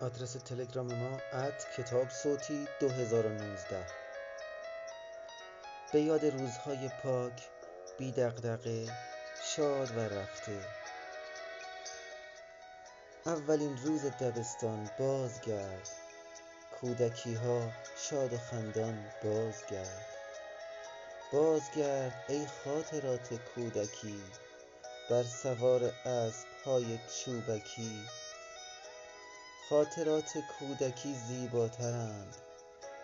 آدرس تلگرام ما ات کتاب صوتی 2019 به یاد روزهای پاک بی دغدغه شاد و رفته. اولین روز دبستان بازگرد. کودکی ها شاد و خندان بازگرد. بازگرد ای خاطرات کودکی بر سوار اسب های چوبکی. خاطرات کودکی زیباترند.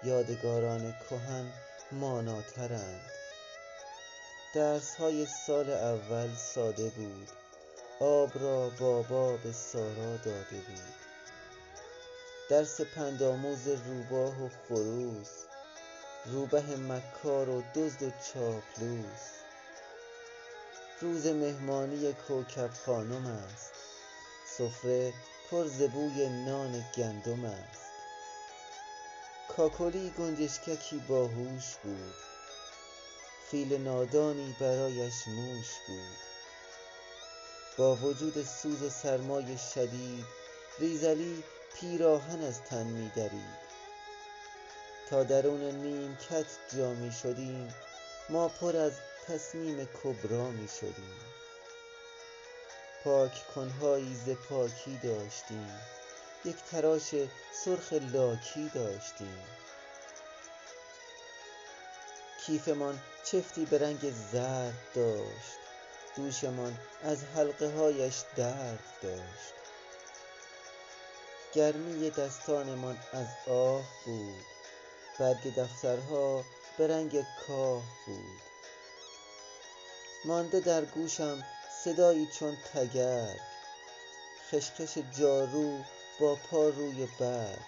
یادگاران کهن ماناترند. درس های سال اول ساده بود. آب را بابا به سارا داده بود. درس پندآموز روباه و خروس. روبه مکار و دزد و چاپلوس. روز مهمانی کوکب خانم است. سفره پر ز بوی نان گندم است. کاکلی گنجشککی باهوش بود. فیل نادانی برایش موش بود. با وجود سوز و سرمای شدید ریزلی پیراهن از تن می درید. تا درون نیمکت جا می شدیم ما پر از تصمیم کبرا می شدیم. پاک کنهایی ز پاکی داشتیم. یک تراش سرخ لاکی داشتیم. کیفمان چفتی به رنگ زرد داشت. دوشمان از حلقه هایش درد داشت. گرمی دستانمان از آه بود. برگ دفترها به رنگ کاه بود. مانده در گوشم صدایی چون تگرگ خشخش جارو با پا روی برگ.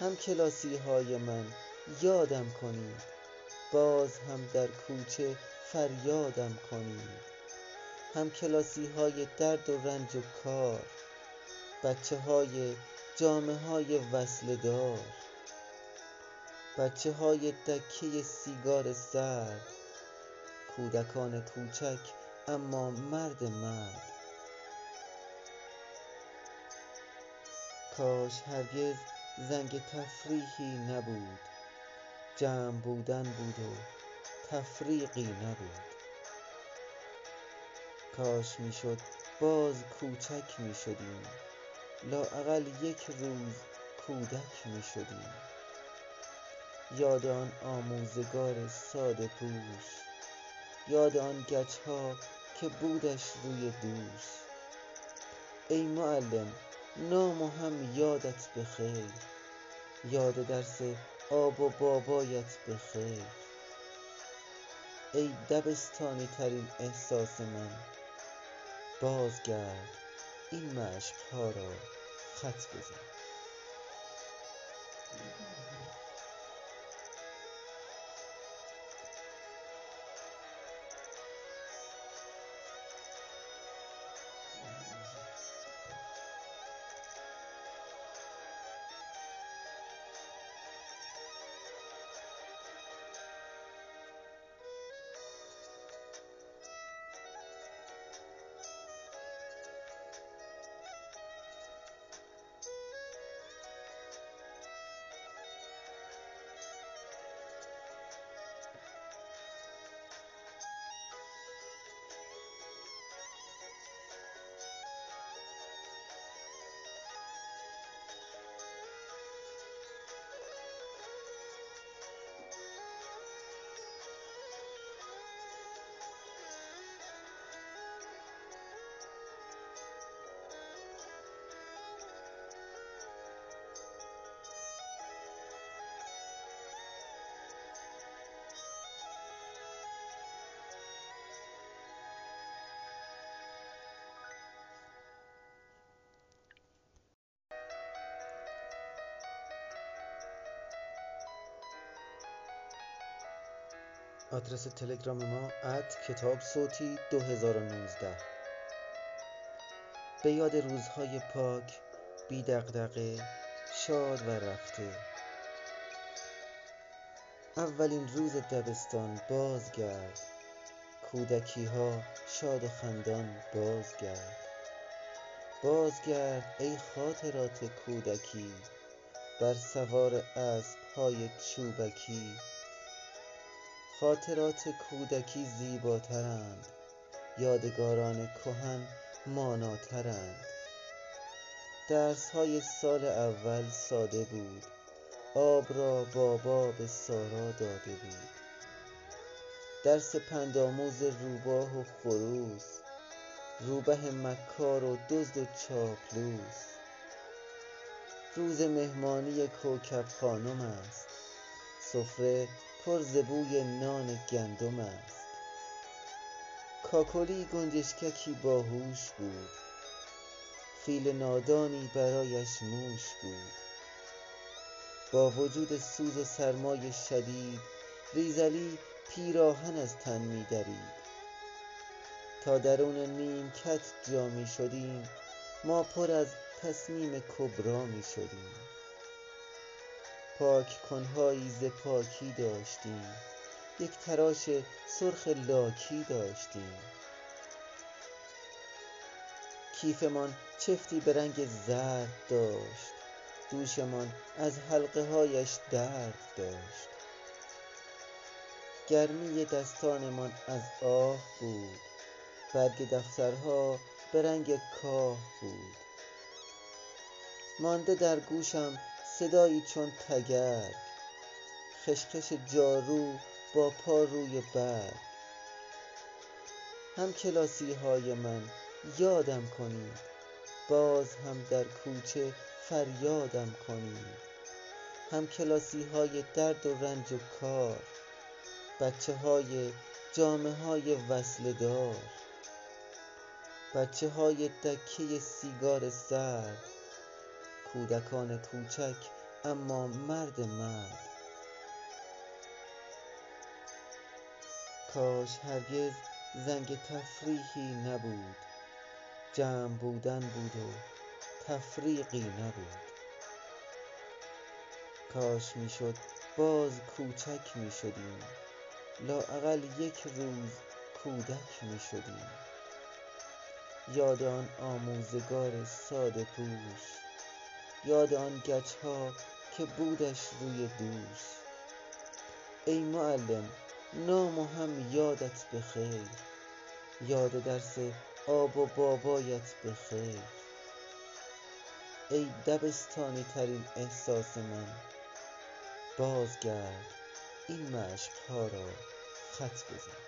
همکلاسیهای من یادم کنید باز هم در کوچه فریادم کنید همکلاسیهای درد و رنج و کار بچه های جامه های وصله دار بچه های دکه سیگار سرد کودکان کوچک اما مرد مرد. کاش هرگز زنگ تفریحی نبود. جمع بودن بود و تفریقی نبود. کاش می شد باز کوچک می شدیم لااقل یک روز کودک می شدیم یاد آن آموزگار ساده پوش. یاد آن گچ ها که بودش روی دوش ای معلم نام و هم یادت به خیر یاد درس آب و بابایت به خیر ای دبستانی ترین احساس من بازگرد این مشق ها را خط بزن. آدرس تلگرام ما ات کتاب صوتی 2019 به یاد روزهای پاک بی دغدغه شاد و رفته. اولین روز دبستان بازگرد. کودکی ها شاد و خندان بازگرد. بازگرد ای خاطرات کودکی بر سوار اسبهای چوبکی. خاطرات کودکی زیباترند. یادگاران کهن ماناترند. درسهای سال اول ساده بود. آب را بابا به سارا داده بود. درس پندآموز روباه و خروس. روبه مکار و دزد و چاپلوس. روز مهمانی کوکب خانم است. سفره پر ز بوی نان گندم است. کاکلی گنجشککی باهوش بود. فیل نادانی برایش موش بود. با وجود سوز و سرمای شدید ریزلی پیراهن از تن می درید. تا درون نیمکت جا می شدیم ما پر از تصمیم کبرا می شدیم. پاک کنهایی ز پاکی داشتیم. یک تراش سرخ لاکی داشتیم. کیفمان چفتی به رنگ زرد داشت. دوشمان از حلقههایش درد داشت. گرمی دستانمان از آه بود. برگ دفترها به رنگ کاه بود. مانده در گوشم صدایی چون تگرگ خشخش جارو با پا روی برگ. همکلاسیهای من یادم کنید باز هم در کوچه فریادم کنید همکلاسیهای درد و رنج و کار بچههای جامه های وصله دار. بچههای دکه سیگار سرد کودکان کوچک اما مرد مرد. کاش هرگز زنگ تفریحی نبود. جمع بودن بود و تفریقی نبود. کاش می‌شد باز کوچک می‌شدیم. لااقل یک روز کودک می‌شدیم. یاد آن آموزگار ساده پوش. یاد آن گچها که بودش روی دوش ای معلم نام و هم یادت بخیر. یاد درس آب و بابایت بخیر. ای دبستانی ترین احساس من بازگرد این مشقها را خط بزن.